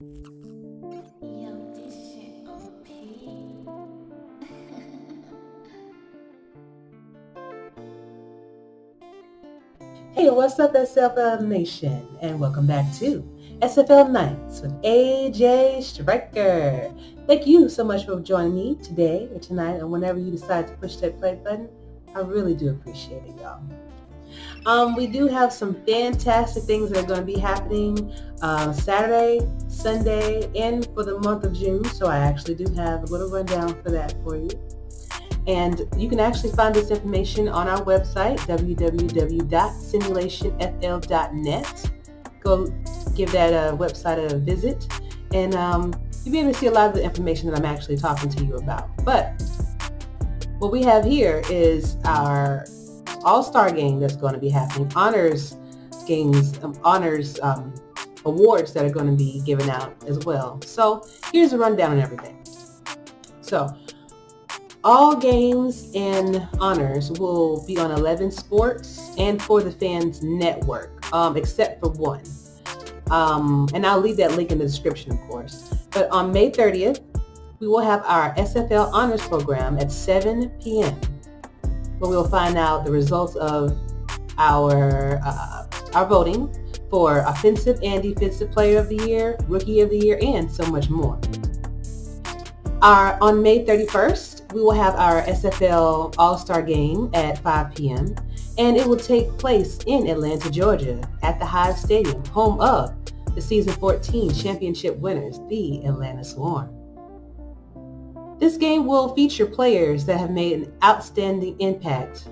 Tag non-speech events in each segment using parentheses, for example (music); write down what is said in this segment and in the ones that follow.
(laughs) Hey, what's up, SFL Nation? And welcome back to SFL Nights with AJ Striker. Thank you so much for joining me today or tonight or whenever you decide to push that play button. I really do appreciate it, y'all. Um, we do have some fantastic things that are going to be happening uh, Saturday, Sunday, and for the month of June. So I actually do have a little rundown for that for you. And you can actually find this information on our website, www.simulationfl.net. Go give that uh, website a visit, and um, you'll be able to see a lot of the information that I'm actually talking to you about. But what we have here is our all-star game that's going to be happening, honors games, um, honors um, awards that are going to be given out as well. So here's a rundown on everything. So all games and honors will be on 11 Sports and for the Fans Network, um, except for one. Um, and I'll leave that link in the description, of course. But on May 30th, we will have our SFL Honors Program at 7 p.m where we'll find out the results of our uh, our voting for offensive and defensive player of the year, rookie of the year, and so much more. Our on May 31st, we will have our SFL All-Star Game at 5 p.m. and it will take place in Atlanta, Georgia, at the Hive Stadium, home of the season 14 championship winners, the Atlanta Swarm. This game will feature players that have made an outstanding impact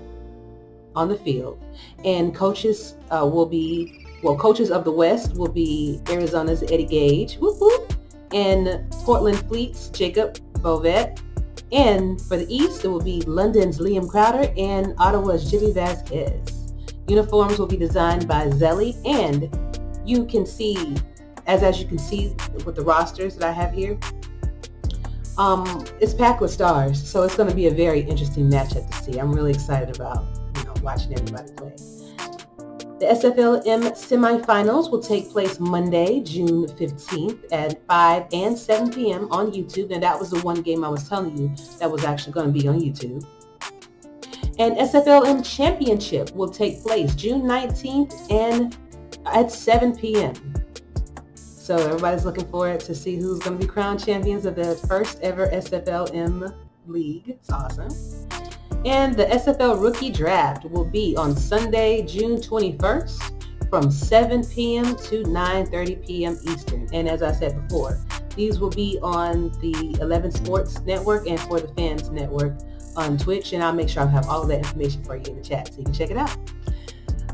on the field, and coaches uh, will be well. Coaches of the West will be Arizona's Eddie Gage, whoop, and Portland Fleet's Jacob Bovet, and for the East it will be London's Liam Crowder and Ottawa's Jimmy Vasquez. Uniforms will be designed by Zelly, and you can see, as as you can see with the rosters that I have here, um, it's packed with stars, so it's going to be a very interesting matchup to see. I'm really excited about you know watching everybody play. The SFLM semifinals will take place Monday, June 15th at 5 and 7 p.m. on YouTube. And that was the one game I was telling you that was actually going to be on YouTube. And SFLM Championship will take place June 19th and at 7 p.m. So everybody's looking forward to see who's going to be crowned champions of the first ever SFLM league. It's awesome. And the SFL Rookie Draft will be on Sunday, June 21st from 7 p.m. to 9.30 p.m. Eastern. And as I said before, these will be on the 11 Sports Network and for the Fans Network on Twitch. And I'll make sure I have all that information for you in the chat so you can check it out.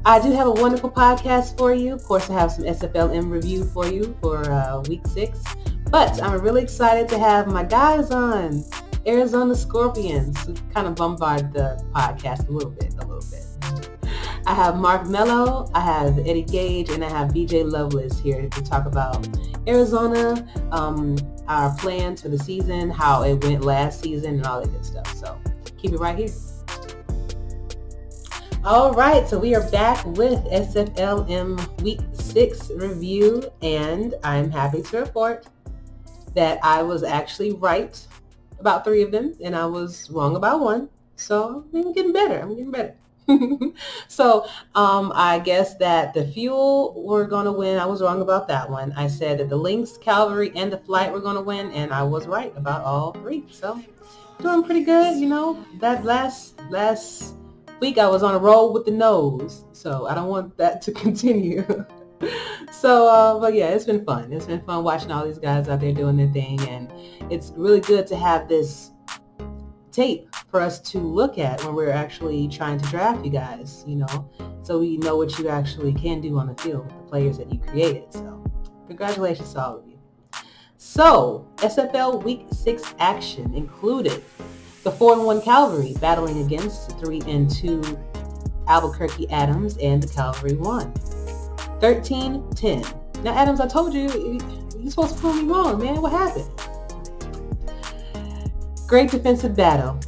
I do have a wonderful podcast for you. Of course, I have some SFLM review for you for uh, week six. But I'm really excited to have my guys on Arizona Scorpions. We kind of bombard the podcast a little bit, a little bit. I have Mark Mello, I have Eddie Gage, and I have BJ Lovelace here to talk about Arizona, um, our plans for the season, how it went last season, and all that good stuff. So keep it right here. All right, so we are back with SFLM Week 6 review, and I'm happy to report that I was actually right about three of them, and I was wrong about one. So I'm getting better. I'm getting better. (laughs) so um, I guess that the fuel were going to win. I was wrong about that one. I said that the Lynx, Cavalry, and the Flight were going to win, and I was right about all three. So doing pretty good, you know. That last last week I was on a roll with the nose, so I don't want that to (laughs) continue. so, uh, but yeah, it's been fun. It's been fun watching all these guys out there doing their thing, and it's really good to have this tape for us to look at when we're actually trying to draft you guys, you know, so we know what you actually can do on the field with the players that you created. So, congratulations to all of you. So, SFL Week 6 action included the 4 and 1 Cavalry battling against 3 and 2 Albuquerque Adams and the Cavalry won. 13-10. Now Adams, I told you you're supposed to prove me wrong, man. What happened? Great defensive battle.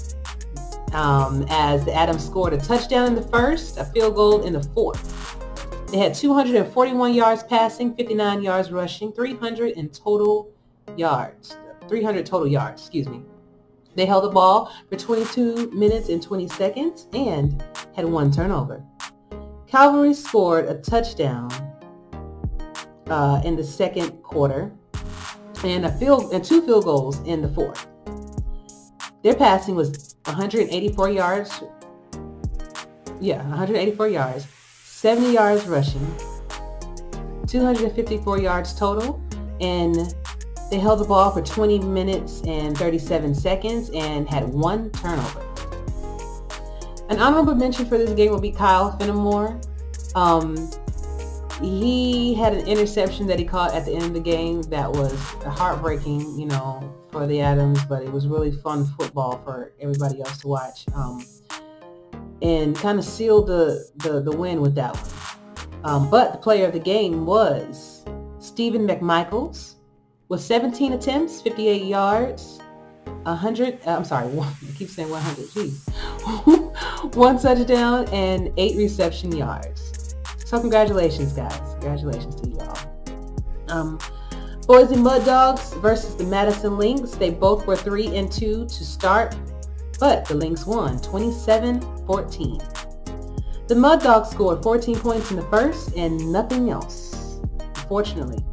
Um, as the Adams scored a touchdown in the first, a field goal in the fourth. They had 241 yards passing, 59 yards rushing, 300 in total yards. 300 total yards, excuse me. They held the ball for 22 minutes and 20 seconds and had one turnover. Calvary scored a touchdown uh, in the second quarter and a field and two field goals in the fourth. Their passing was 184 yards. Yeah, 184 yards, 70 yards rushing, 254 yards total, and they held the ball for 20 minutes and 37 seconds and had one turnover. An honorable mention for this game will be Kyle Fenimore. Um, he had an interception that he caught at the end of the game that was heartbreaking, you know, for the Adams, but it was really fun football for everybody else to watch. Um, and kind of sealed the, the, the win with that one. Um, but the player of the game was Stephen McMichaels with 17 attempts, 58 yards, 100, uh, I'm sorry, (laughs) one, I keep saying 100, geez. (laughs) one touchdown and eight reception yards. So congratulations, guys. Congratulations to you all. Um, Boise Mud Dogs versus the Madison Lynx. They both were 3 and 2 to start, but the Lynx won 27-14. The Mud Dogs scored 14 points in the first and nothing else, unfortunately.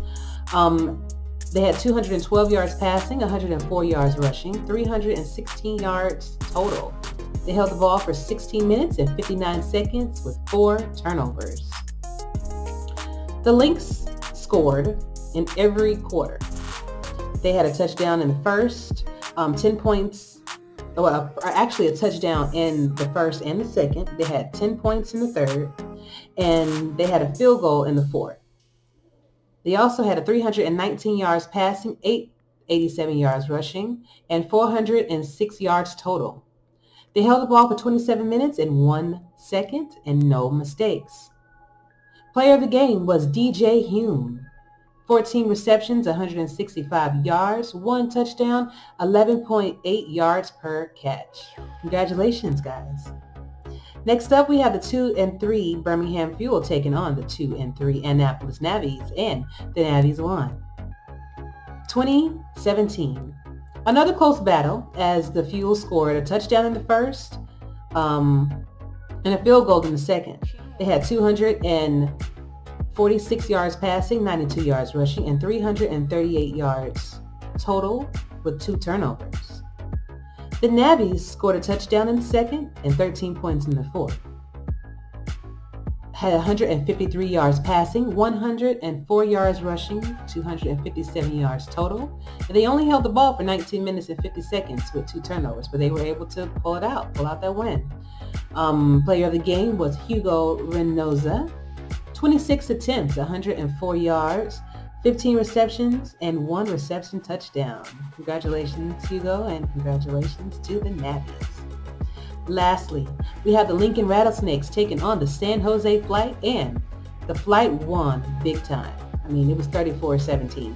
Um, they had 212 yards passing, 104 yards rushing, 316 yards total. They held the ball for 16 minutes and 59 seconds with four turnovers. The Lynx scored in every quarter. They had a touchdown in the first, um, 10 points, well, actually a touchdown in the first and the second. They had 10 points in the third, and they had a field goal in the fourth. They also had a 319 yards passing, 887 yards rushing, and 406 yards total. They held the ball for 27 minutes and one second and no mistakes. Player of the game was DJ Hume. 14 receptions, 165 yards, one touchdown, 11.8 yards per catch. Congratulations, guys. Next up, we have the 2 and 3 Birmingham Fuel taking on the 2 and 3 Annapolis Navies, and the Navies won. 2017. Another close battle as the Fuel scored a touchdown in the first um, and a field goal in the second. They had 246 yards passing, 92 yards rushing, and 338 yards total with two turnovers. The Navies scored a touchdown in the second and 13 points in the fourth. Had 153 yards passing, 104 yards rushing, 257 yards total. And they only held the ball for 19 minutes and 50 seconds with two turnovers, but they were able to pull it out, pull out that win. Um, player of the game was Hugo Reynosa. 26 attempts, 104 yards, 15 receptions and one reception touchdown. Congratulations, Hugo, and congratulations to the Navies. Lastly, we have the Lincoln Rattlesnakes taking on the San Jose Flight, and the Flight won big time. I mean, it was 34-17.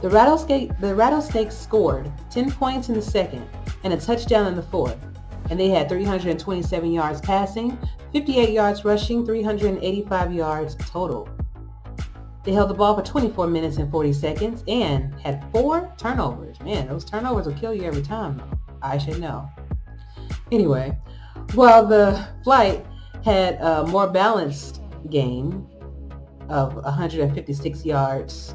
The Rattlesnake, the Rattlesnakes scored 10 points in the second and a touchdown in the fourth, and they had 327 yards passing, 58 yards rushing, 385 yards total. They held the ball for 24 minutes and 40 seconds and had four turnovers. Man, those turnovers will kill you every time, though. I should know. Anyway, while the flight had a more balanced game of 156 yards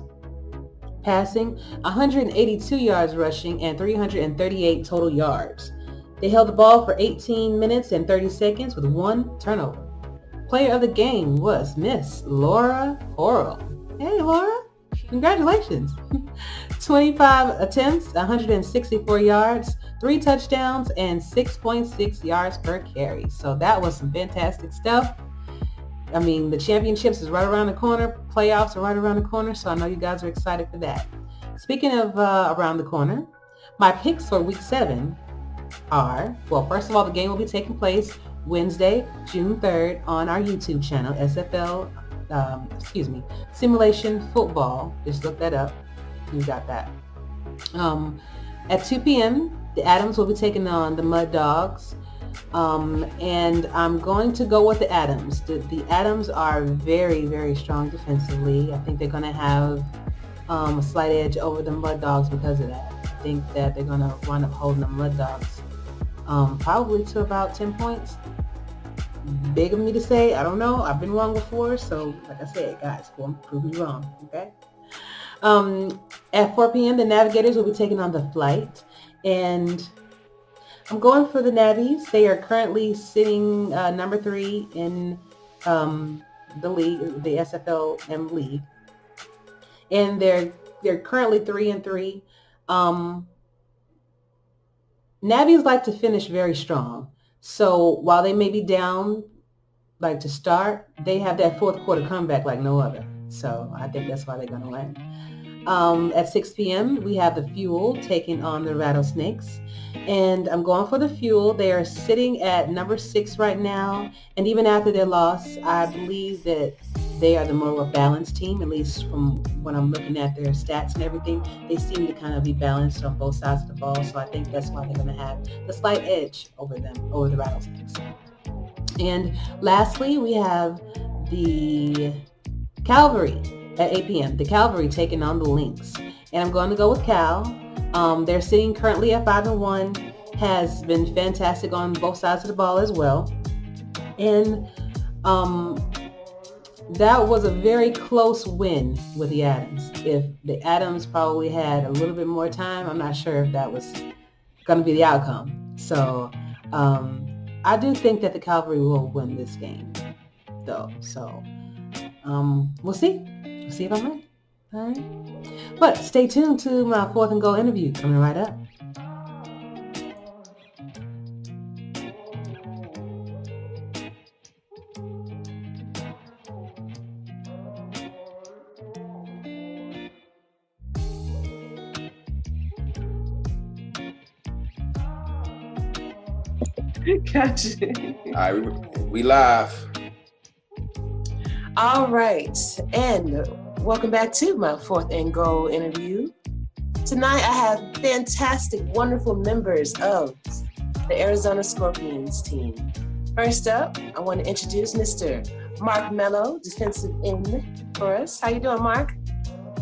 passing, 182 yards rushing, and 338 total yards. They held the ball for 18 minutes and 30 seconds with one turnover. Player of the game was Miss Laura Coral. Hey, Laura. Congratulations. (laughs) 25 attempts, 164 yards, three touchdowns, and 6.6 yards per carry. So that was some fantastic stuff. I mean, the championships is right around the corner. Playoffs are right around the corner. So I know you guys are excited for that. Speaking of uh, around the corner, my picks for week seven are, well, first of all, the game will be taking place Wednesday, June 3rd on our YouTube channel, SFL um, excuse me, simulation football. Just look that up. You got that. Um, at 2 p.m., the Adams will be taking on the Mud Dogs. Um, and I'm going to go with the Adams. The, the Atoms are very, very strong defensively. I think they're going to have um, a slight edge over the Mud Dogs because of that. I think that they're going to wind up holding the Mud Dogs um, probably to about 10 points. Big of me to say. I don't know. I've been wrong before. So like I said, guys, go prove me wrong. Okay. Um, at 4 p.m., the Navigators will be taking on the Flight. And I'm going for the Navies. They are currently sitting uh, number three in um, the league, the SFLM league, and they're they're currently three and three. Um, Navies like to finish very strong. So while they may be down, like to start, they have that fourth quarter comeback like no other. So I think that's why they're going to win. Um, at 6 p.m., we have the Fuel taking on the Rattlesnakes. And I'm going for the Fuel. They are sitting at number six right now. And even after their loss, I believe that they are the more of a balanced team, at least from when I'm looking at their stats and everything. They seem to kind of be balanced on both sides of the ball. So I think that's why they're going to have the slight edge over them, over the Rattlesnakes. And lastly, we have the Calvary at 8 p.m. The Calvary taking on the Lynx. And I'm going to go with Cal. Um, they're sitting currently at 5 and 1, has been fantastic on both sides of the ball as well. And um, that was a very close win with the Adams. If the Adams probably had a little bit more time, I'm not sure if that was going to be the outcome. So um, I do think that the Cavalry will win this game, though. So um, we'll see. We'll see if I'm right. All right. But stay tuned to my fourth and goal interview coming right up. Gotcha. All right, we, we live. All right, and welcome back to my fourth and goal interview. Tonight I have fantastic, wonderful members of the Arizona Scorpions team. First up, I want to introduce Mr. Mark Mello, defensive end for us. How you doing, Mark?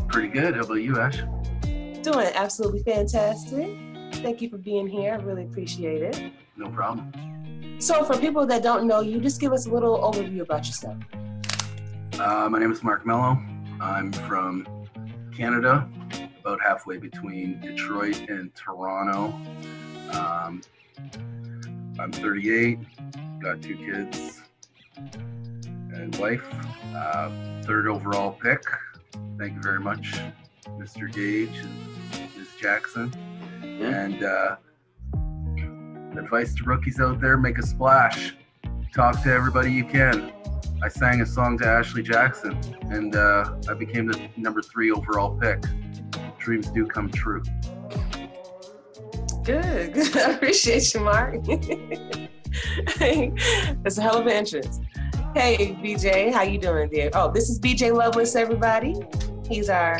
Pretty good. How about you, Ash? Doing absolutely fantastic. Thank you for being here. I really appreciate it. No problem. So, for people that don't know you, just give us a little overview about yourself. Uh, my name is Mark Mello. I'm from Canada, about halfway between Detroit and Toronto. Um, I'm 38, got two kids and wife. Uh, third overall pick. Thank you very much, Mr. Gage and Ms. Jackson. And uh, advice to rookies out there: make a splash. Talk to everybody you can. I sang a song to Ashley Jackson, and uh, I became the number three overall pick. Dreams do come true. Good. (laughs) I appreciate you, Mark. (laughs) That's a hell of an entrance. Hey, BJ, how you doing there? Oh, this is BJ Lovelace, everybody. He's our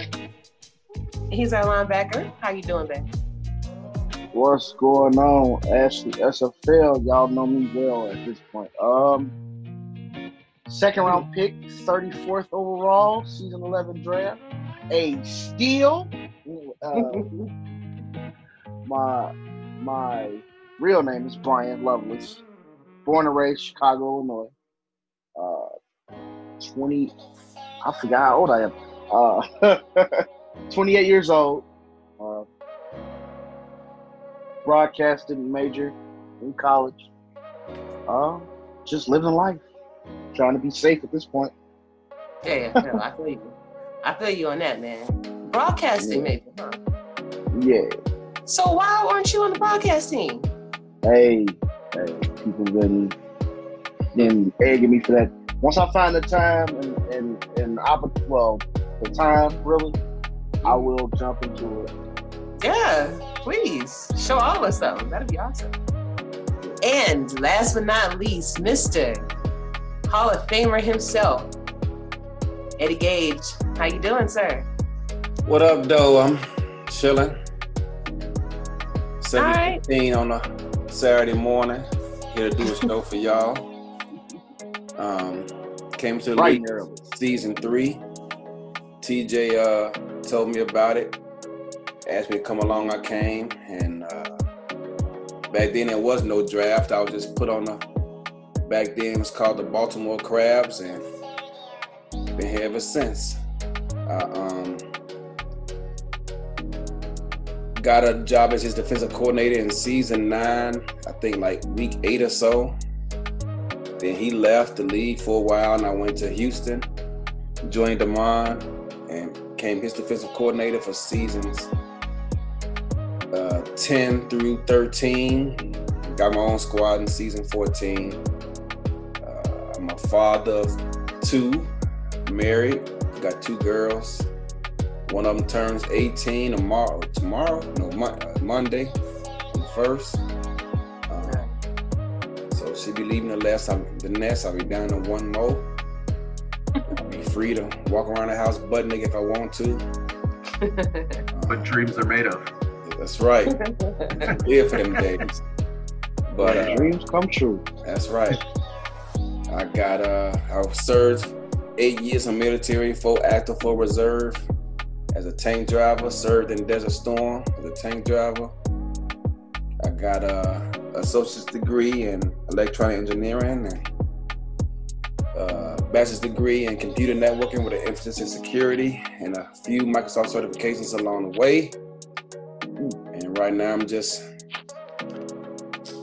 he's our linebacker. How you doing, Ben? What's going on, Ashley SFL? Y'all know me well at this point. Um, second round pick, 34th overall, season 11 draft. A steal. Uh, my my real name is Brian Lovelace. Born and raised Chicago, Illinois. Uh, 20. I forgot how old I am. Uh, (laughs) 28 years old. Uh, broadcasting major in college. Uh, just living life, trying to be safe at this point. Yeah, yeah, no, I feel you. I feel you on that, man. Broadcasting, maybe, huh? Yeah. So why aren't you on the broadcast team? Hey, hey, people been been egging me for that. Once I find the time and and and well, the time really, I will jump into it. Yeah, please show all of us something. That'd be awesome. And last but not least, Mr. Hall of Famer himself, Eddie Gage. How you doing, sir? What up, though? I'm chilling. All right. 7:15 on a Saturday morning here to do a (laughs) show for y'all. Um, came to the Right league season three. TJ uh, told me about it. Asked me to come along. I came, and uh, back then there was no draft. I was just put on the. Back then it was called the Baltimore Crabs, and been here ever since. Um, got a job as his defensive coordinator in season nine. I think like week eight or so. Then he left the league for a while, and I went to Houston, joined Damon, and became his defensive coordinator for seasons uh, 10 through 13. Got my own squad in season 14. Uh, I'm a father of two, married, got two girls. One of them turns 18 tomorrow. Tomorrow? No, Mon- uh, Monday, first. Um, so she'll be leaving the nest. I'll, the nest. I'll be down to one more. Be free to walk around the house butt naked if I want to. What dreams are made of. That's right. (laughs) Live for them days. But uh, Dreams come true. that's right. I got uh I served eight years in military, full active, full reserve as a tank driver, served in Desert Storm as a tank driver. I got a associate's degree in electronic engineering and uh, bachelor's degree in computer networking with an emphasis in security and a few Microsoft certifications along the way. Right now I'm just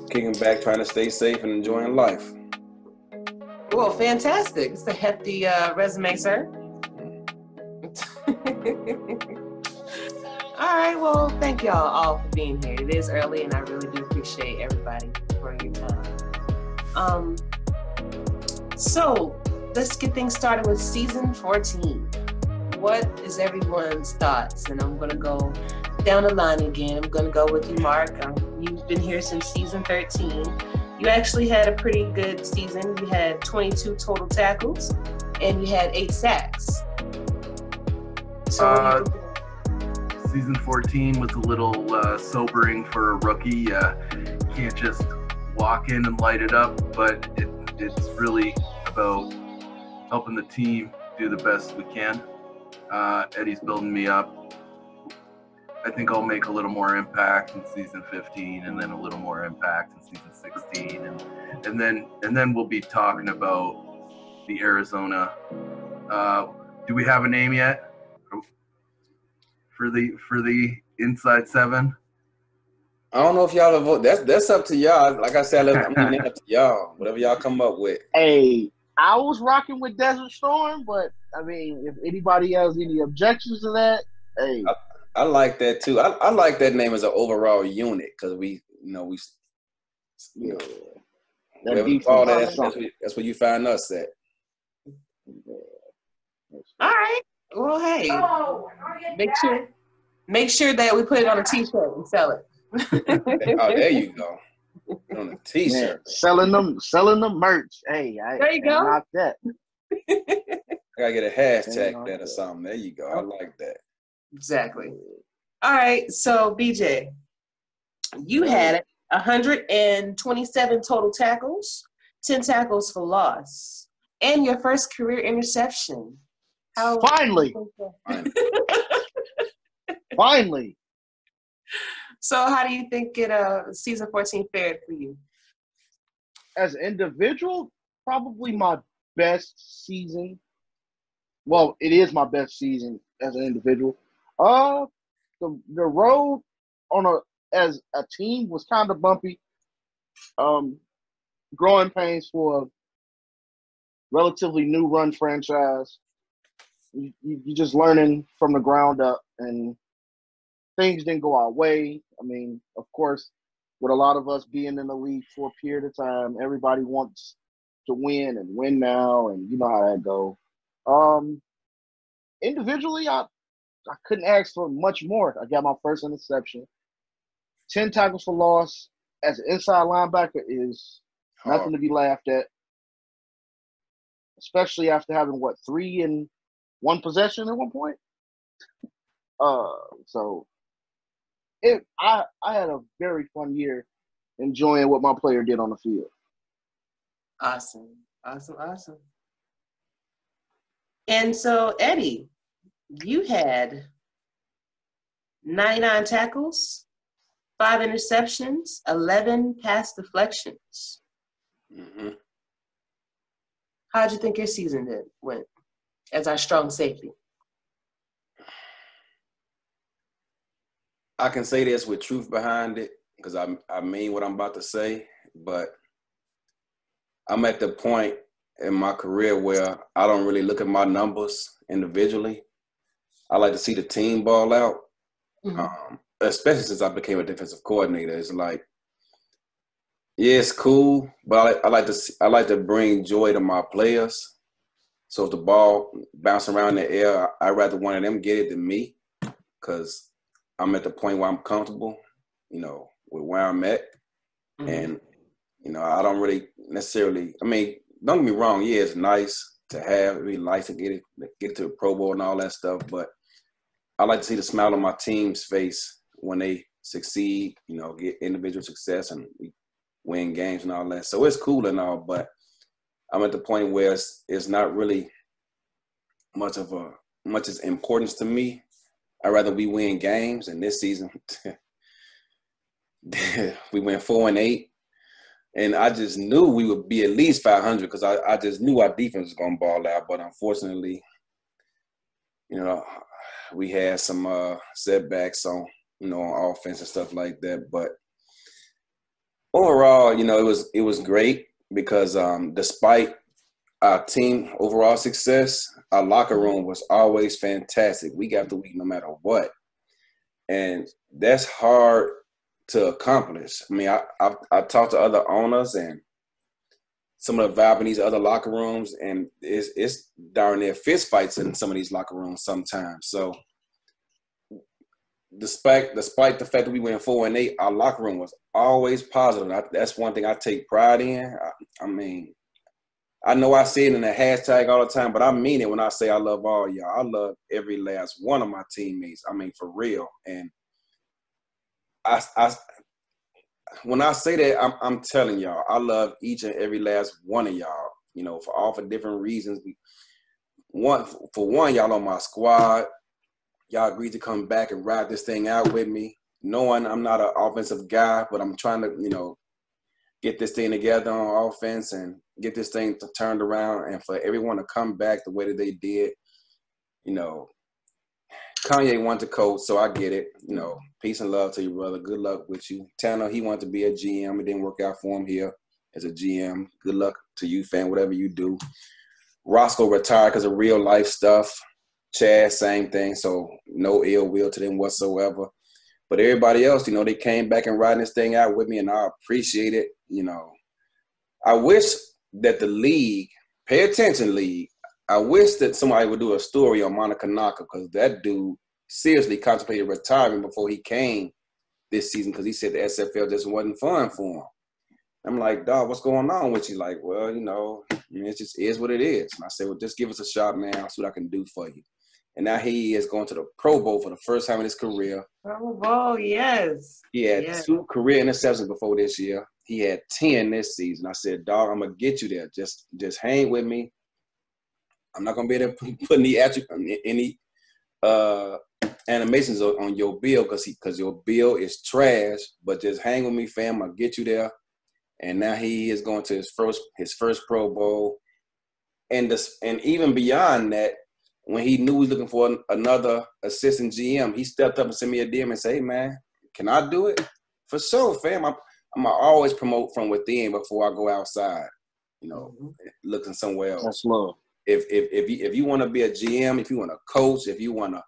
kicking back, trying to stay safe and enjoying life. Well, fantastic. It's a hefty uh, resume, sir. (laughs) all right. Well, thank y'all all for being here. It is early, and I really do appreciate everybody for your time. Um, so let's get things started with season 14. What is everyone's thoughts? And I'm gonna go down the line again. I'm gonna go with you, Mark. Um, you've been here since season 13. You actually had a pretty good season. You had 22 total tackles, and you had eight sacks. So Uh. Season 14 was a little uh, sobering for a rookie. Uh, can't just walk in and light it up, but it, it's really about helping the team do the best we can. Uh, Eddie's building me up. I think I'll make a little more impact in season 15, and then a little more impact in season 16, and and then and then we'll be talking about the Arizona. Uh, do we have a name yet for the for the inside seven? I don't know if y'all will vote. That's that's up to y'all. Like I said, I'm leaving it up to (laughs) y'all. Whatever y'all come up with. Hey, I was rocking with Desert Storm, but I mean, if anybody has any objections to that, hey, I like that too. I, I like that name as an overall unit because we, you know, we, you know, that we defense fall is that's, something. where, that's where you find us at. All right. Well, hey, make sure make sure that we put it on a T-shirt and sell it. (laughs) Oh, there you go. (laughs) On a Man, T-shirt. selling them, selling them merch. Hey, I There you can't go. that. (laughs) I gotta get a hashtag Yeah, that or something. There you go. I like that. Exactly. All right. So, BJ, you had 127 total tackles, 10 tackles for loss, and your first career interception. How Finally, (laughs) finally. So, how do you think it uh season 14 fared for you? As an individual, probably my best season. Well, it is my best season as an individual. Uh, the the road on a as a team was kind of bumpy. Um, growing pains for a relatively new run franchise. You, you, you're just learning from the ground up, and things didn't go our way. I mean, of course, with a lot of us being in the league for a period of time, everybody wants to win and win now, and you know how that go. Um, individually, I I couldn't ask for much more. I got my first interception, ten tackles for loss as an inside linebacker is nothing to be laughed at, especially after having what three in one possession at one point. Uh, so it I I had a very fun year enjoying what my player did on the field. Awesome. Awesome. Awesome. And so, Eddie, you had 99 tackles, five interceptions, 11 pass deflections. hmm How'd you think your season did, went as our strong safety? I can say this with truth behind it because I I mean what I'm about to say, but I'm at the point in my career where I don't really look at my numbers individually. I like to see the team ball out, Mhm. um, especially since I became a defensive coordinator. It's like, yeah, it's cool, but I, like- I like to see, I like to bring joy to my players. So if the ball bounce around in the air, I- I'd rather one of them get it than me, because I'm at the point where I'm comfortable, you know, with where I'm at, Mhm. and you know, I don't really necessarily. I mean, don't get me wrong. Yeah, it's nice to have. It'd be nice to get it, get to the Pro Bowl and all that stuff. But I like to see the smile on my team's face when they succeed. You know, get individual success and win games and all that. So it's cool and all, but I'm at the point where it's it's not really much of a much as importance to me. I'd rather we win games. And this season, (laughs) we went four and eight and I just knew we would be at least 500 because I, I just knew our defense was going to ball out. But unfortunately, you know, we had some uh, setbacks on, you know, on offense and stuff like that. But overall, you know, it was it was great because um, despite our team overall success, our locker room was always fantastic, week after week, no matter what. And that's hard to accomplish. I mean, I I, I talked to other owners and some of the vibe in these other locker rooms, and it's it's darn near fist fights in some of these locker rooms sometimes. So, despite despite the fact that we went four and eight, our locker room was always positive. I, that's one thing I take pride in. I, I mean, I know I say it in the hashtag all the time, but I mean it when I say I love all y'all. I love every last one of my teammates. I mean, for real. And I, I when I say that, I'm, I'm telling y'all, I love each and every last one of y'all. You know, for all for different reasons. One for one, y'all on my squad. Y'all agreed to come back and ride this thing out with me, knowing I'm not an offensive guy, but I'm trying to, you know, get this thing together on offense and get this thing turned around, and for everyone to come back the way that they did. You know, Kanye wanted to coach, so I get it. You know, peace and love to you, brother. Good luck with you. Tanner, he wanted to be a GM. It didn't work out for him here as a GM. Good luck to you, fan, whatever you do. Roscoe retired because of real life stuff. Chad, same thing. So no ill will to them whatsoever. But everybody else, you know, they came back and riding this thing out with me, and I appreciate it. You know, I wish that the league, pay attention, league. I wish that somebody would do a story on Monica Naka because that dude seriously contemplated retirement before he came this season because he said the SFL just wasn't fun for him. I'm like, dog, what's going on with you? Like, well, you know, I mean, it just is what it is. And I said, well, just give us a shot, man. I'll see what I can do for you. And now he is going to the Pro Bowl for the first time in his career. Pro Bowl, yes. He had Yeah. two career interceptions before this year. He had 10 this season. I said, dog, I'm gonna get you there. Just just hang with me. I'm not gonna be able to (laughs) put any any uh animations on, your bill because because your bill is trash. But just hang with me, fam. I'll get you there. And now he is going to his first his first Pro Bowl. And this and even beyond that, when he knew he was looking for an- another assistant GM, he stepped up and sent me a DM and said, "Hey man, can I do it?" For sure, fam. I'm I'm gonna always promote from within before I go outside. You know, looking somewhere else That's love. If if if you if you want to be a GM, if you want to coach, if you want to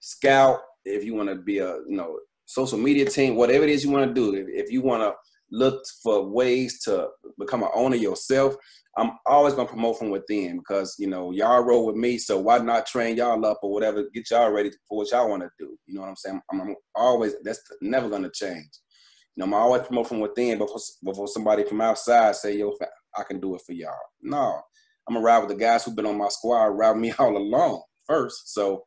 scout, if you want to be a you know social media team, whatever it is you want to do, if, if you want to look for ways to become an owner yourself, I'm always gonna promote from within because you know y'all roll with me, so why not train y'all up or whatever, get y'all ready for what y'all want to do. You know what I'm saying? I'm, I'm always that's never gonna change. You know, I'm always promote from within before before somebody from outside say, "Yo, I can do it for y'all." No, I'm gonna ride with the guys who've been on my squad, ride me (laughs) all along first. So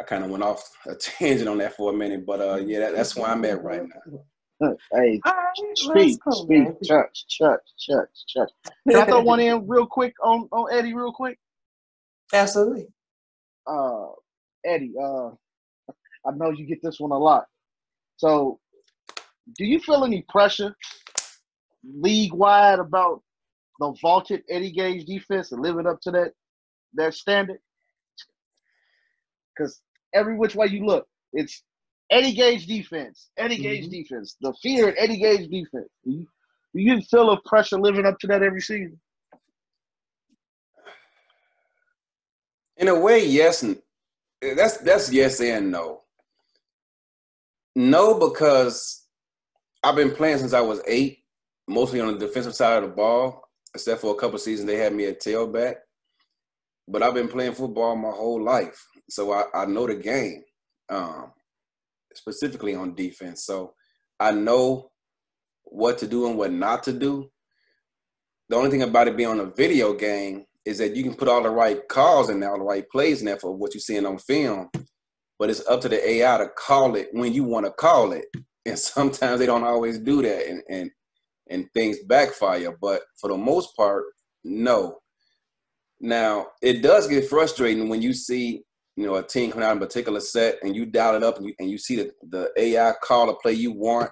I kind of went off a tangent on that for a minute, but uh, yeah, that, that's where I'm at right now. hey, All right, well, speak, cool, speak, man. church, church, church, church. Can I throw one in real quick on, on Eddie, real quick? Absolutely. Uh, Eddie, uh, I know you get this one a lot. So, do you feel any pressure league wide about the vaulted Eddie Gage defense and living up to that that standard? Because every which way you look, it's Eddie Gage defense, Eddie Gage Mhm. defense, the fear Eddie Gage defense. Do you, do you feel a pressure living up to that every season? In a way, yes. And that's that's yes and no. No, because I've been playing since I was eight, mostly on the defensive side of the ball, except for a couple seasons they had me at tailback. But I've been playing football my whole life, so I, I know the game, um, specifically on defense. So I know what to do and what not to do. The only thing about it being on a video game is that you can put all the right calls in there, all the right plays in there for what you're seeing on film, but it's up to the AI to call it when you want to call it. And (laughs) sometimes they don't always do that, and and and things backfire. But for the most part, no. Now it does get frustrating when you see you know a team coming out in a particular set and you dial it up and you and you see the, the AI call a play you want,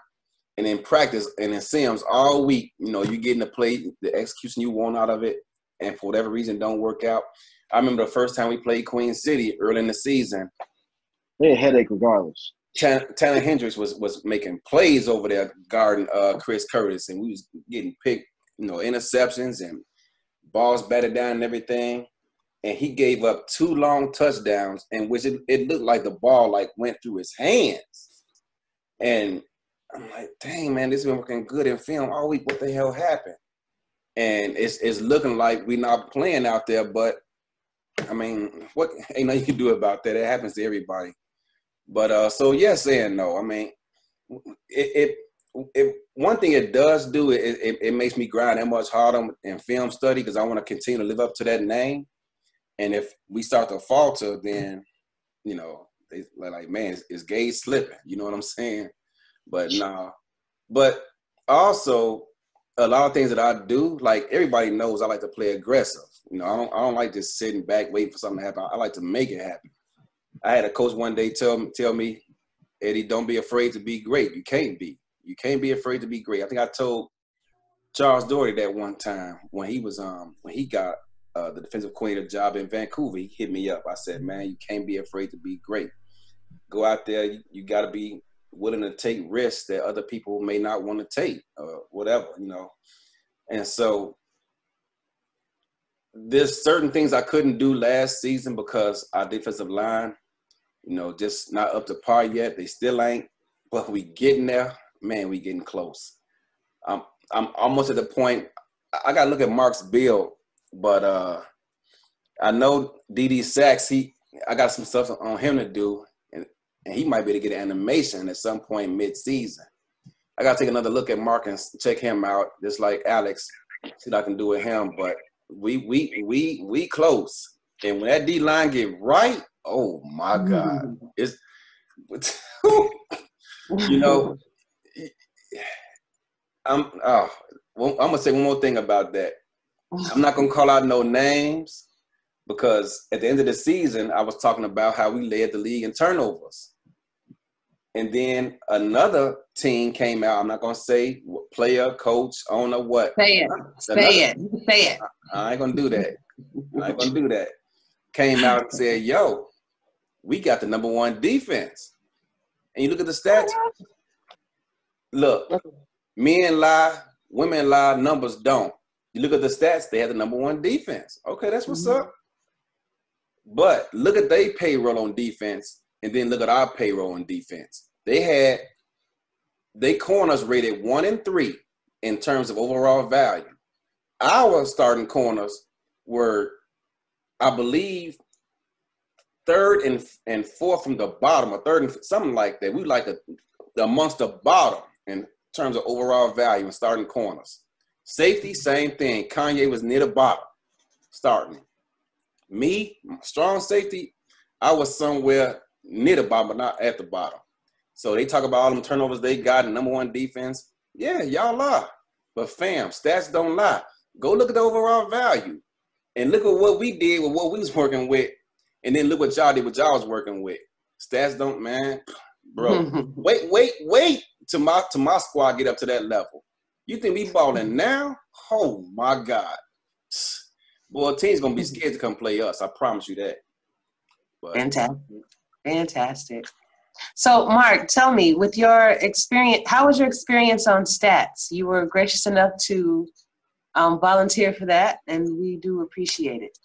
and in practice and in Sims all week, you know you getting the play, the execution you want out of it, and for whatever reason don't work out. I remember the first time we played Queen City early in the season. They a headache regardless. Tan- Tanner Hendricks was was making plays over there guarding uh, Chris Curtis, and we was getting picked, you know, interceptions and balls batted down and everything. And he gave up two long touchdowns, in which it, it looked like the ball like went through his hands. And I'm like, dang man, this been working good in film all week. What the hell happened? And it's it's looking like we're not playing out there, but I mean, what ain't nothing you can do about that. It happens to everybody. But uh, so yes and no. I mean, it, it, it one thing it does do it, it it makes me grind that much harder in film study because I want to continue to live up to that name. And if we start to falter, then you know they like, man, is, is Gage slipping? You know what I'm saying? But nah. But also a lot of things that I do, like everybody knows, I like to play aggressive. You know, I don't I don't like just sitting back waiting for something to happen. I like to make it happen. I had a coach one day tell me, tell me, Eddie, don't be afraid to be great. You can't be. You can't be afraid to be great. I think I told Charles Doherty that one time when he was um when he got uh, the defensive coordinator job in Vancouver. He hit me up. I said, man, you can't be afraid to be great. Go out there. You, you got to be willing to take risks that other people may not want to take or whatever, you know. And so there's certain things I couldn't do last season because our defensive line, you know, just not up to par yet. They still ain't, but we getting there. Man, we getting close. I'm I'm almost at the point. I got to look at Mark's bill, but uh I know DD Sachs. He I got some stuff on him to do, and and he might be able to get an animation at some point mid-season. I got to take another look at Mark and check him out, just like Alex. See what I can do with him, but we we we we close. And when that D line get right, oh my God, mm. it's (laughs) you know. I'm oh, well, I'm gonna say one more thing about that. I'm not gonna call out no names because at the end of the season, I was talking about how we led the league in turnovers. And then another team came out. I'm not gonna say player, coach, owner, what. Say it. Say it. Say it. I ain't gonna do that. I ain't gonna do that. Came out and said, "Yo, we got the number one defense." And you look at the stats. Look, men lie, women lie, numbers don't. You look at the stats; they have the number one defense. Okay, that's what's Mhm. up. But look at their payroll on defense, and then look at our payroll on defense. They had they corners rated one and three in terms of overall value. Our starting corners were, I believe, third and and fourth from the bottom, or third and something like that. We like a, amongst the bottom in terms of overall value and starting corners. Safety, same thing. Kanye was near the bottom, starting. Me, strong safety, I was somewhere near the bottom, but not at the bottom. So they talk about all them turnovers they got and number one defense. Yeah, y'all are. But fam, stats don't lie. Go look at the overall value. And look at what we did with what we was working with. And then look what y'all did what y'all was working with. Stats don't, man. Bro, (laughs) wait, wait, wait till my to my squad get up to that level. You think we balling now? Oh my God. Boy, team's gonna be scared to come play us. I promise you that. But Fantastic. Fantastic. So, Mark, tell me, with your experience, how was your experience on stats? You were gracious enough to um, volunteer for that, and we do appreciate it.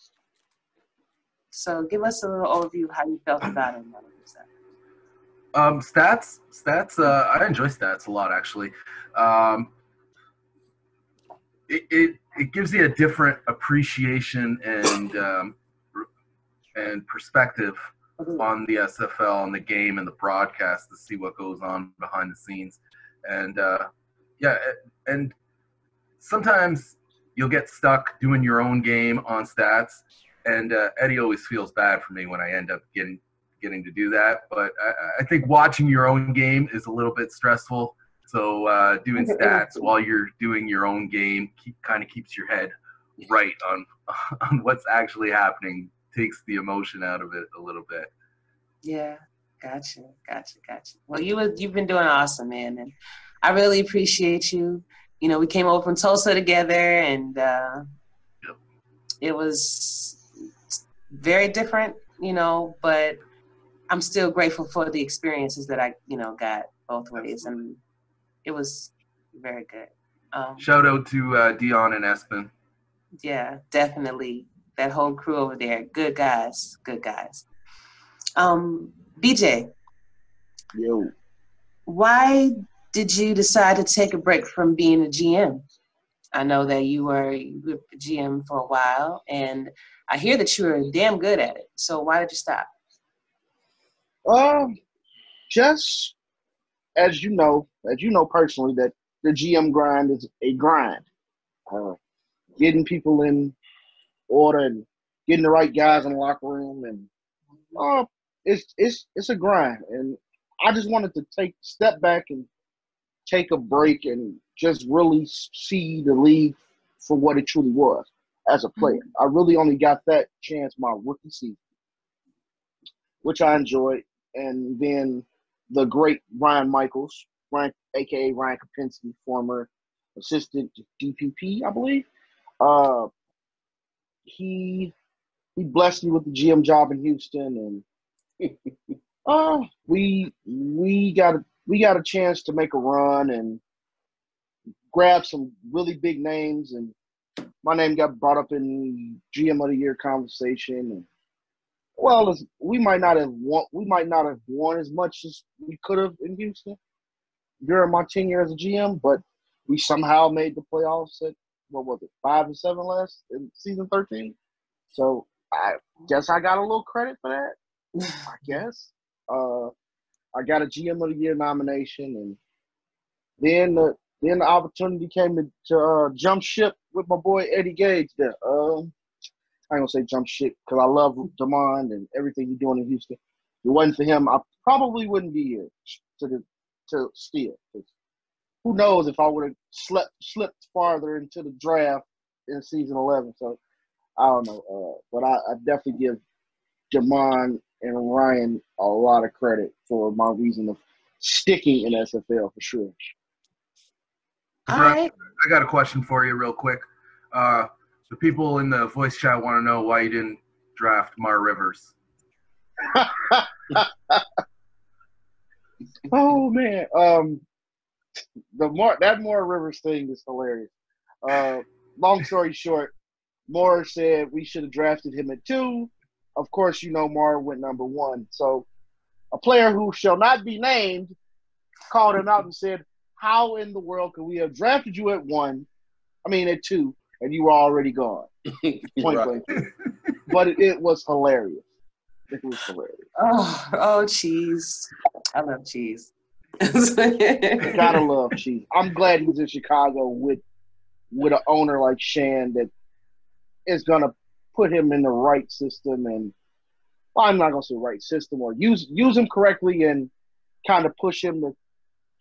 So, give us a little overview of how you felt about it. Um, stats, stats. Uh, I enjoy stats a lot, actually. Um, it, it it gives you a different appreciation and um, and perspective on the SFL and the game and the broadcast to see what goes on behind the scenes. And uh, yeah, and sometimes you'll get stuck doing your own game on stats. And uh, Eddie always feels bad for me when I end up getting getting to do that. But I, I think watching your own game is a little bit stressful. So uh, doing (laughs) stats while you're doing your own game keep, kind of keeps your head right on (laughs) on what's actually happening. Takes the emotion out of it a little bit. Yeah, gotcha, gotcha, gotcha. Well, you was you've been doing awesome, man, and I really appreciate you. You know, we came over from Tulsa together, and uh, Yep. it was very different, you know, but I'm still grateful for the experiences that I, you know, got both ways, and it was very good. Um, Shout out to uh, Dion and Espen. yeah, definitely. That whole crew over there, good guys, good guys. Um, BJ, Yo. why did you decide to take a break from being a GM? I know that you were, were GM for a while, and I hear that you were damn good at it. So why did you stop? Um, just as you know, as you know personally, that the GM grind is a grind. Uh, getting people in order and getting the right guys in the locker room, and uh, it's it's it's a grind. And I just wanted to take step back and take a break and just really see the league for what it truly was as a player. I really only got that chance my rookie season, which I enjoyed. And then the great Ryan Michaels, Ryan, aka Ryan Kapinski, former assistant DPP, I believe. Uh, he he blessed me with the GM job in Houston, and (laughs) uh, we we got a, we got a chance to make a run and grab some really big names, and my name got brought up in GM of the Year conversation, and well, as- we might not have won. We might not have won as much as we could have in Houston during my tenure as a GM, but we somehow made the playoffs at what was it, five and seven last in season thirteen. So I guess I got a little credit for that. I (laughs) guess. Uh, I got a GM of the Year nomination, and then the then the opportunity came to, to uh, jump ship with my boy Eddie Gage. There, um, I ain't gonna say jump ship because I love Demond and everything he's doing in Houston. If it wasn't for him, I probably wouldn't be here to the to steal. Who knows if I would have slept slipped farther into the draft in season eleven? So I don't know, uh, but I, I definitely give Jamon and Ryan a lot of credit for my reason of sticking in SFL for sure. All right. I got a question for you, real quick. Uh, the people in the voice chat want to know why you didn't draft Moore Rivers. (laughs) Oh man, um, the more that Moore Rivers thing is hilarious. Uh, long story short, Moore said we should have drafted him at two. Of course, you know Moore went number one. So, a player who shall not be named called him out and said, "How in the world could we have drafted you at one? I mean at two, and you were already gone." (laughs) Point Right. blank. But it, it was hilarious. It was hilarious. Oh, (sighs) oh, cheese. I love cheese. Gotta love cheese. I'm glad he's in Chicago with with an owner like Shan that is gonna put him in the right system and well, I'm not gonna say right system or use use him correctly and kind of push him to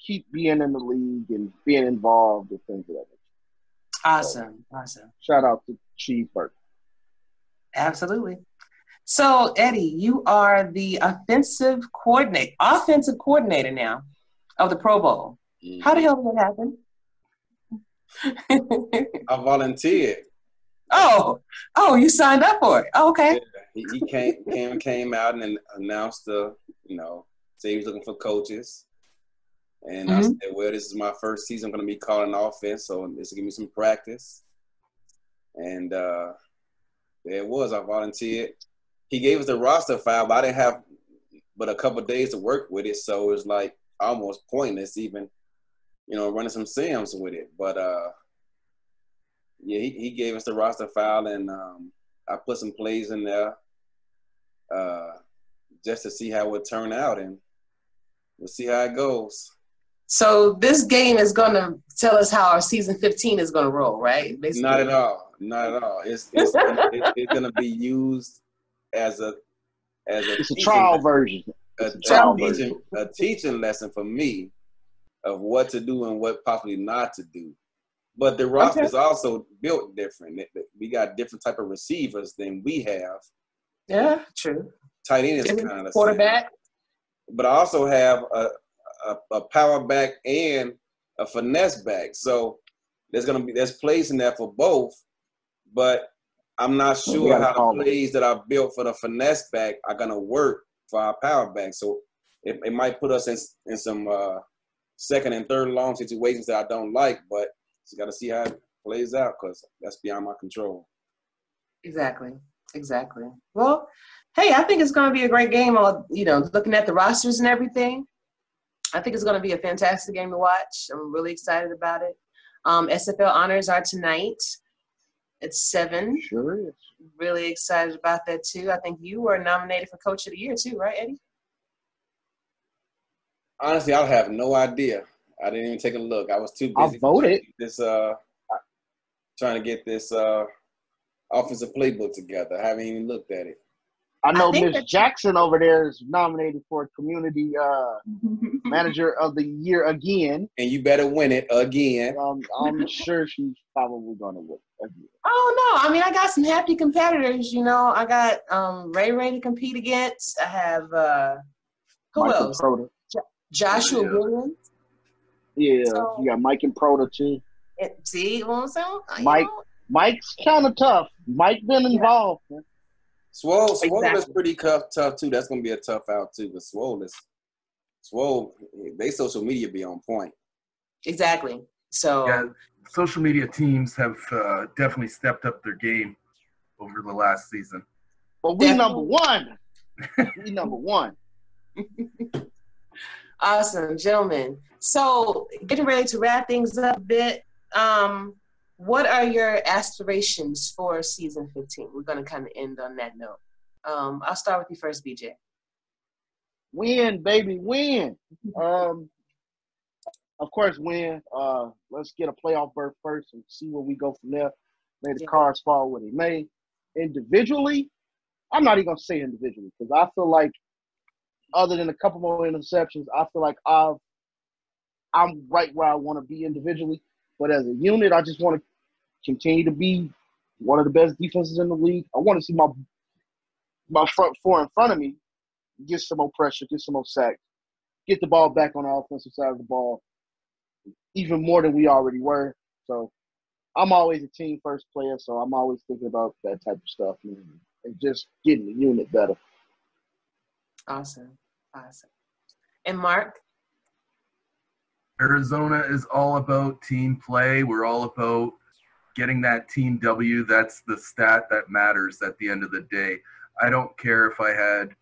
keep being in the league and being involved and things of that nature. Awesome. Awesome. Shout out to Chief Burke. Absolutely. So, Eddie, you are the offensive coordinator, offensive coordinator now of the Pro Bowl. Mm-hmm. How the hell did that happen? (laughs) I volunteered. oh, oh, you signed up for it. Oh, okay. He, he came came came out and announced the you know say he was looking for coaches. And I Mhm. said, well, this is my first season. I'm going to be calling offense, so this will give me some practice. And uh, there it was. I volunteered. He gave us the roster file, but I didn't have but a couple days to work with it, so it was like almost pointless even, you know, running some sims with it. But uh, yeah, he, he gave us the roster file, and um, I put some plays in there uh, just to see how it would turn out, and we'll see how it goes. So this game is going to tell us how our season 15 is going to roll, right? Basically. Not at all. Not at all. It's it's gonna, (laughs) it's gonna be used as a as a It's a teaching- trial version. a, a trial a teaching a teaching lesson for me of what to do and what possibly not to do. But the roster Okay. is also built different. It- it- We got different type of receivers than we have. Yeah, true. Tight end is kind of Quarterback. but I also have a, a a power back and a finesse back. So there's gonna be there's plays in there for both, but I'm not sure how the plays that I built for the finesse back are gonna work for our power back. So it, it might put us in in some uh, second and third long situations that I don't like, but just got to see how it plays out because that's beyond my control. Exactly. Exactly. Well, hey, I think it's going to be a great game. All you know, looking at the rosters and everything, I think it's going to be a fantastic game to watch. I'm really excited about it. Um, SFL honors are tonight at seven. Sure is. Really excited about that too. I think you were nominated for Coach of the Year too, right, Eddie? Honestly, I have no idea. I didn't even take a look. I was too I busy voted. trying to get this uh trying to get this uh offensive playbook together. I haven't even looked at it. I know think Miss Jackson over there is nominated for Community uh, (laughs) Manager of the Year again. And you better win it again. Um, I'm (laughs) sure she's probably going to win again. Oh no! I mean, I got some happy competitors. You know, I got um, Ray Ray to compete against. I have uh, who Mike else? and Proda. Joshua Yeah. Williams. Yeah, So- you got Mike and Proda too. And see what I'm saying? You Mike. know, Mike's kind of tough. Mike been involved. man. Swole, Swole is pretty tough, tough too. That's gonna be a tough out too. But Swole is Swole, they social media be on point. Exactly. So Yeah, social media teams have uh, definitely stepped up their game over the last season. But we Definitely. number one. we number one. (laughs) awesome, gentlemen. So getting ready to wrap things up a bit. Um, what are your aspirations for season 15? We're going to kind of end on that note. Um, I'll start with you first, BJ. Win, baby, win. (laughs) Um, of course, win. Uh, let's get a playoff berth first and see where we go from there. May the Yeah. cards fall where they may. Individually, I'm not even gonna say individually because I feel like, other than a couple more interceptions, I feel like I've I'm right where I want to be individually. But as a unit, I just want to continue to be one of the best defenses in the league. I want to see my my front four in front of me get some more pressure, get some more sacks, get the ball back on the offensive side of the ball, even more than we already were. So I'm always a team first player, so I'm always thinking about that type of stuff man, and just getting the unit better. Awesome. Awesome. And Mark? Arizona is all about team play. We're all about getting that team W. That's the stat that matters at the end of the day. I don't care if I had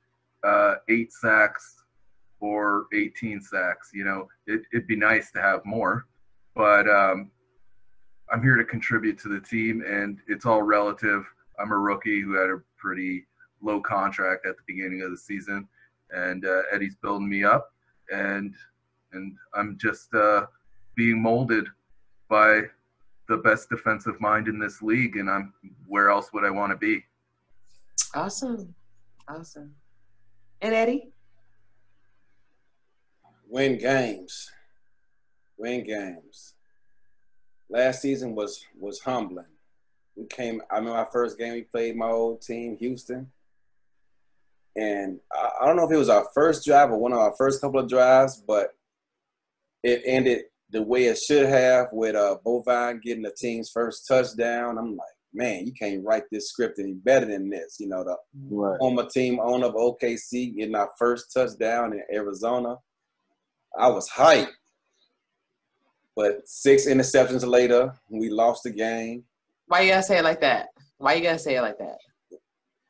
uh, eight sacks or 18 sacks. You know, it, it'd be nice to have more, but um, I'm here to contribute to the team, and it's all relative. I'm a rookie who had a pretty low contract at the beginning of the season, and uh, Eddie's building me up, and and I'm just uh, being molded by the best defensive mind in this league, and I'm where else would I want to be? Awesome. Awesome. And Eddie? Win games. Win games. Last season was was humbling. We came. I remember our first game we played my old team, Houston, and I, I don't know if it was our first drive or one of our first couple of drives, but it ended the way it should have with uh, Bovine getting the team's first touchdown. I'm like, man, you can't write this script any better than this. You know, the Right. former team owner of OKC getting our first touchdown in Arizona. I was hyped. But six interceptions later, we lost the game. Why you gotta say it like that? Why you gotta say it like that?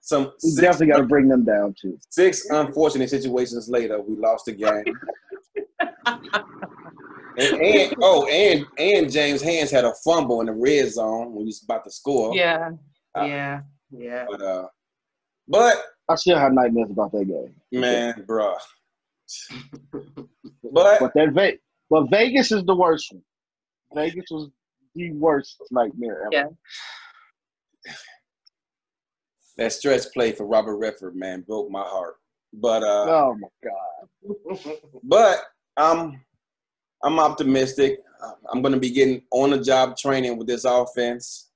Some We six, definitely got to bring them down too. six unfortunate situations later, we lost the game. (laughs) and, and oh, and and James Hands had a fumble in the red zone when he was about to score. Yeah, Uh, yeah, yeah. But uh, but I still have nightmares about that game. man, (laughs) bruh. But But that Ve- but Vegas is the worst one. Vegas was the worst nightmare ever. Yeah. that stretch play for Robert Redford, man, broke my heart. But uh, Oh my god. but I'm I'm optimistic. I'm going to be getting on the job training with this offense.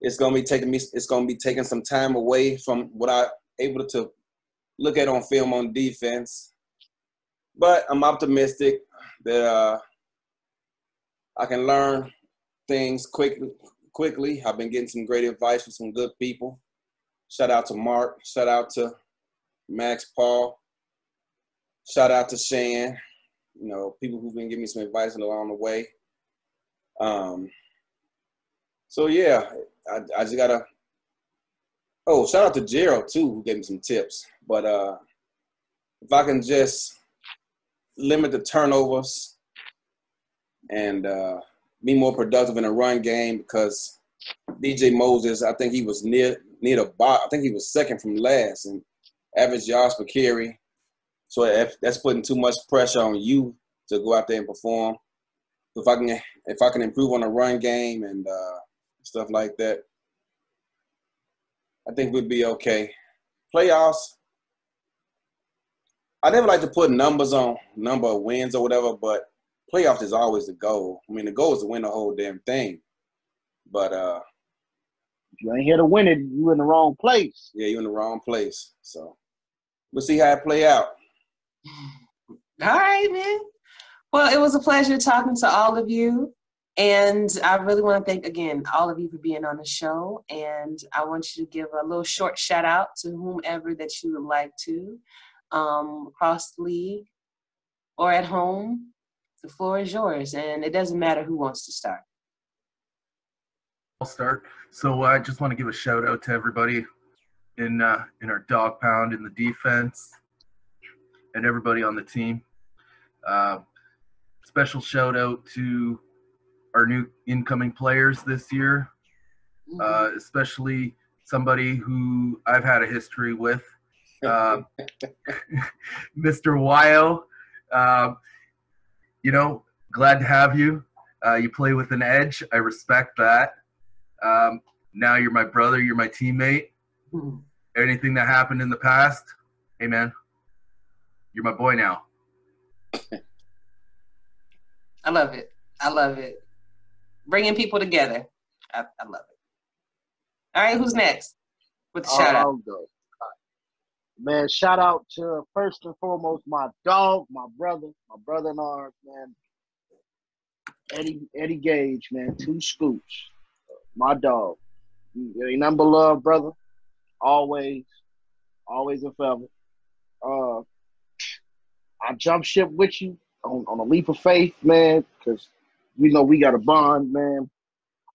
It's going to be taking me. It's going to be taking some time away from what I able to look at on film on defense. But I'm optimistic that uh, I can learn things quickly. Quickly, I've been getting some great advice from some good people. Shout out to Mark. Shout out to Max Paul. Shout out to Shan you know, people who've been giving me some advice along the way. Um, so yeah, I, I just gotta. Oh, shout out to Gerald too, who gave me some tips. But uh, if I can just limit the turnovers and uh, be more productive in the run game, because DJ Moses, I think he was near near the bottom. I think he was second from last and average yards per carry. So if that's putting too much pressure on you to go out there and perform. If I can, if I can improve on the run game and uh, stuff like that, I think we'd be okay. Playoffs. I never like to put numbers on number of wins or whatever, but playoffs is always the goal. I mean, the goal is to win the whole damn thing. But uh, If you ain't here to win it, you're in the wrong place. yeah, you're in the wrong place. So we'll see how it play out. All right, man. Well, it was a pleasure talking to all of you. And I really want to thank again all of you for being on the show. And I want you to give a little short shout out to whomever that you would like to um, across the league or at home. The floor is yours. And it doesn't matter who wants to start. I'll start. So I just want to give a shout out to everybody in uh, in our dog pound in the defense and everybody on the team. Uh, special shout out to our new incoming players this year, uh, especially somebody who I've had a history with, uh, (laughs) Mr. Wyo. Uh, you know, glad to have you. Uh, you play with an edge. I respect that. Um, now you're my brother. You're my teammate. Mhm. Anything that happened in the past, hey man, you're my boy now. I love it. I love it. Bringing people together. I, I love it. All right, who's next with the shout out? Man, shout out to first and foremost my dog, my brother, my brother in arms, man. Eddie Eddie Gage, man, two scoops. My dog. You ain't nothing but love, brother. Always, always and forever. Uh I jump ship with you on, on a leap of faith, man, because you know we got a bond, man.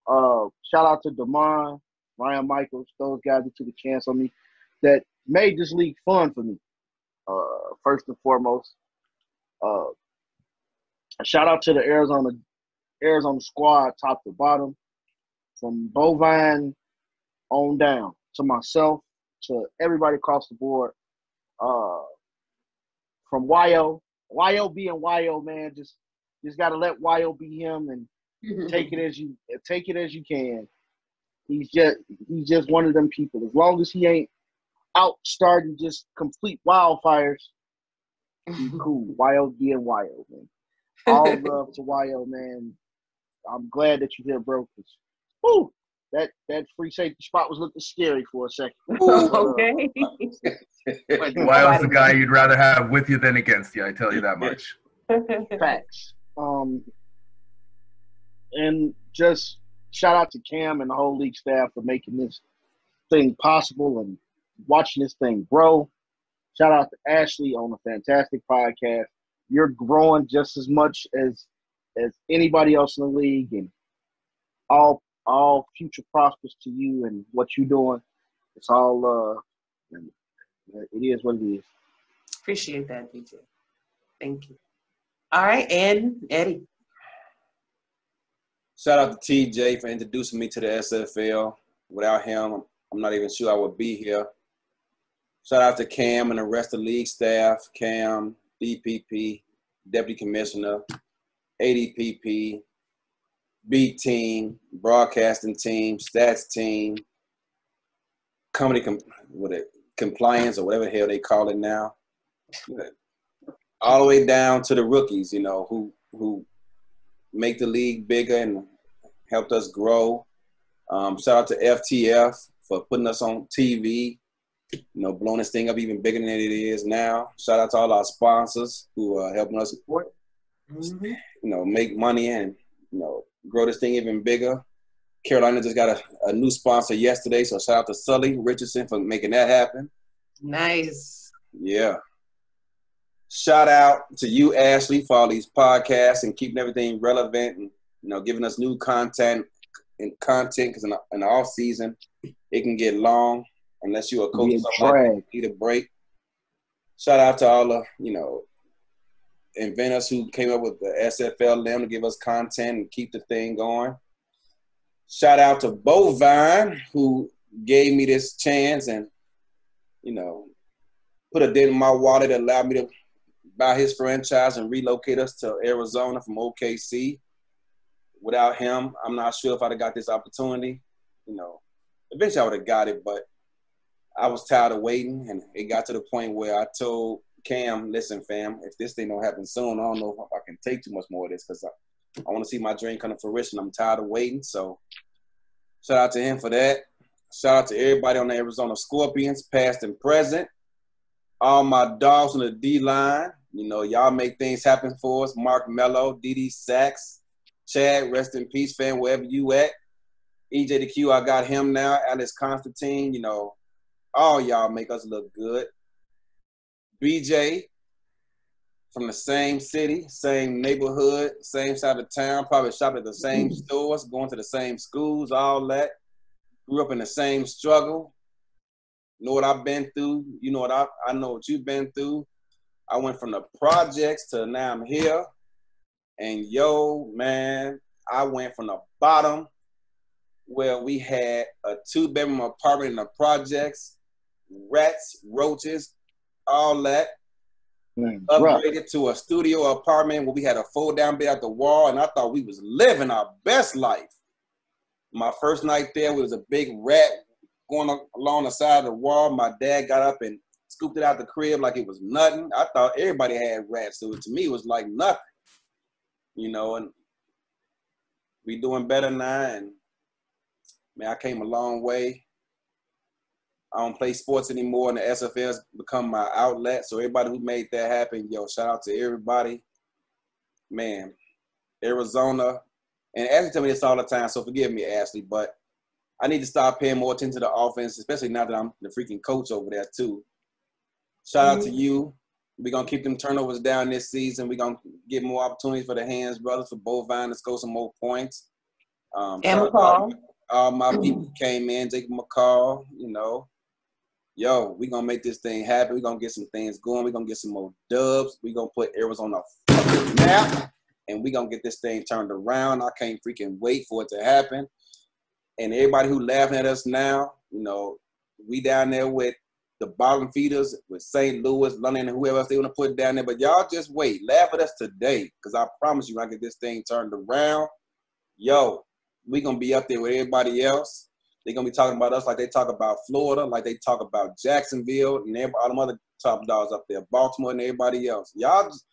Uh shout out to Damon, Ryan Michaels, those guys that took a chance on me that made this league fun for me. Uh, first and foremost, uh, shout out to the Arizona Arizona squad, top to bottom, from Bovine on down to myself to everybody across the board. Uh, from Yo, Yo being Yo, man, just just gotta let Yo be him and mm-hmm. take it as you take it as you can. He's just he's just one of them people. As long as he ain't out starting just complete wildfires, Be (laughs) cool. YO being YO, man. All (laughs) love to YO, man. I'm glad that you're here, bro. Woo! That that free safety spot was looking scary for a second. (laughs) okay. (laughs) But Wild's the guy you'd rather have with you than against you. I tell you that much. (laughs) Facts. Um, and just shout out to Cam and the whole league staff for making this thing possible and watching this thing grow. Shout out to Ashley on a fantastic podcast. You're growing just as much as as anybody else in the league, and all all future prospers to you and what you're doing. It's all uh, and it is what it is. Appreciate that, DJ. Thank you. All right, and Eddie. Shout out to TJ for introducing me to the SFL. Without him, I'm not even sure I would be here. Shout out to Cam and the rest of the league staff, Cam, DPP, Deputy Commissioner, ADPP, B team, broadcasting team, stats team, comedy com- what it, compliance or whatever the hell they call it now. All the way down to the rookies, you know, who who make the league bigger and helped us grow. Um, shout out to FTF for putting us on TV, you know, blowing this thing up even bigger than it is now. Shout out to all our sponsors who are helping us, Mhm. you know, make money and, you know, grow this thing even bigger. Carolina just got a, a new sponsor yesterday, so shout out to Sully Richardson for making that happen. Nice. Yeah. Shout out to you, Ashley, for all these podcasts and keeping everything relevant and you know giving us new content and content because in, the- in the off season it can get long unless you're a coach or Being something like that, dragged. need a break. Shout out to all the you know inventors who came up with the SFL limb to give us content and keep the thing going. Shout out to Bovine who gave me this chance and you know put a dent in my wallet that allowed me to buy his franchise and relocate us to Arizona from OKC. Without him, I'm not sure if I'd have got this opportunity. You know, eventually I would have got it, but I was tired of waiting, and it got to the point where I told Cam, "Listen, fam, if this thing don't happen soon, I don't know if I can take too much more of this because I, I want to see my dream come to fruition. I'm tired of waiting." So, shout out to him for that. Shout out to everybody on the Arizona Scorpions, past and present. All my dogs on the D line. You know, y'all make things happen for us. Mark Mello, DD Sachs, Chad, rest in peace, fam, wherever you at. EJ the Q, I got him now. Alex Constantine, you know, all y'all make us look good. BJ from the same city, same neighborhood, same side of town, probably shop at the same mm. stores, going to the same schools, all that. Grew up in the same struggle. Know what I've been through. You know what I I know what you've been through. I went from the projects to now I'm here. And yo, man, I went from the bottom where we had a two bedroom apartment in the projects, rats, roaches, all that, upgraded to a studio apartment where we had a fold down bed at the wall, and I thought we was living our best life. My first night there was a big rat going along the side of the wall. My dad got up and scooped it out the crib like it was nothing. I thought everybody had rats, so to me it was like nothing, you know. And we doing better now, and man, I came a long way. I don't play sports anymore, and the SFL's become my outlet. So everybody who made that happen, yo, shout out to everybody. Man, Arizona, and Ashley tell me this all the time, so forgive me, Ashley, but I need to start paying more attention to the offense, especially now that I'm the freaking coach over there too. Shout out to you. We're gonna keep them turnovers down this season. We're gonna get more opportunities for the hands brothers for Bovine to score some more points. Um, And shout out to all- McCall. all my people came in, Jacob McCall, you know. Yo, we gonna make this thing happen. we gonna get some things going. we gonna get some more dubs. we gonna put Arizona on the map. And we gonna get this thing turned around. I can't freaking wait for it to happen. And everybody who laughing at us now, you know, we down there with the bottom feeders, with St. Louis, London, whoever else they wanna put down there. But y'all just wait. Laugh at us today. Cause I promise you, I get this thing turned around. Yo, we gonna be up there with everybody else. They're gonna be talking about us like they talk about Florida, like they talk about Jacksonville and every- all them other top dogs up there, Baltimore and everybody else. Y'all, just,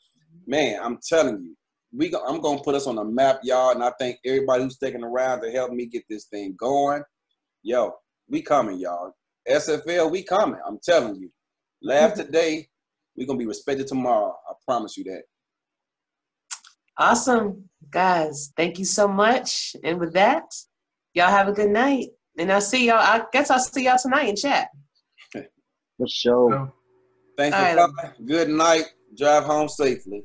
man, I'm telling you, we go, I'm gonna put us on the map, y'all, and I thank everybody who's sticking around to help me get this thing going, yo, we coming, y'all. SFL, we coming. I'm telling you. Laugh mm-hmm. today, we gonna be respected tomorrow. I promise you that. Awesome. Guys, thank you so much. And with that, y'all have a good night. And I'll see y'all. I guess I'll see y'all tonight in chat. For sure. So, Thanks for All right. coming. Good night. Drive home safely.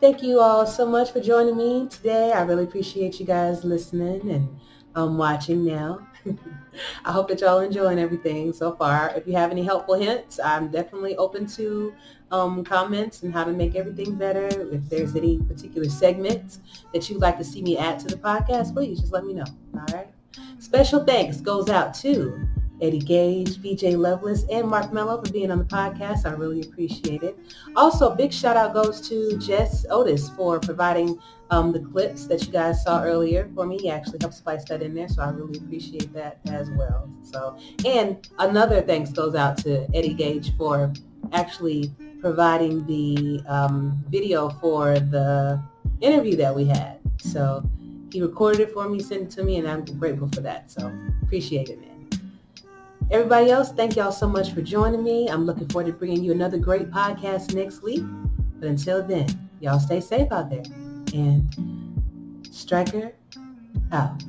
Thank you all so much for joining me today. I really appreciate you guys listening and um, watching now. (laughs) I hope that y'all enjoying everything so far. If you have any helpful hints, I'm definitely open to um, comments and how to make everything better. If there's any particular segments that you'd like to see me add to the podcast, please just let me know. All right. Special thanks goes out to Eddie Gage, BJ Lovelace, and Mark Mello for being on the podcast. I really appreciate it. Also, a big shout out goes to Jess Otis for providing um, the clips that you guys saw earlier for me. He actually helped spice that in there, so I really appreciate that as well. So, and another thanks goes out to Eddie Gage for actually providing the um, video for the interview that we had. So he recorded it for me, sent it to me, and I'm grateful for that. So appreciate it, man. Everybody else, thank y'all so much for joining me. I'm looking forward to bringing you another great podcast next week. But until then, y'all stay safe out there. And Striker out.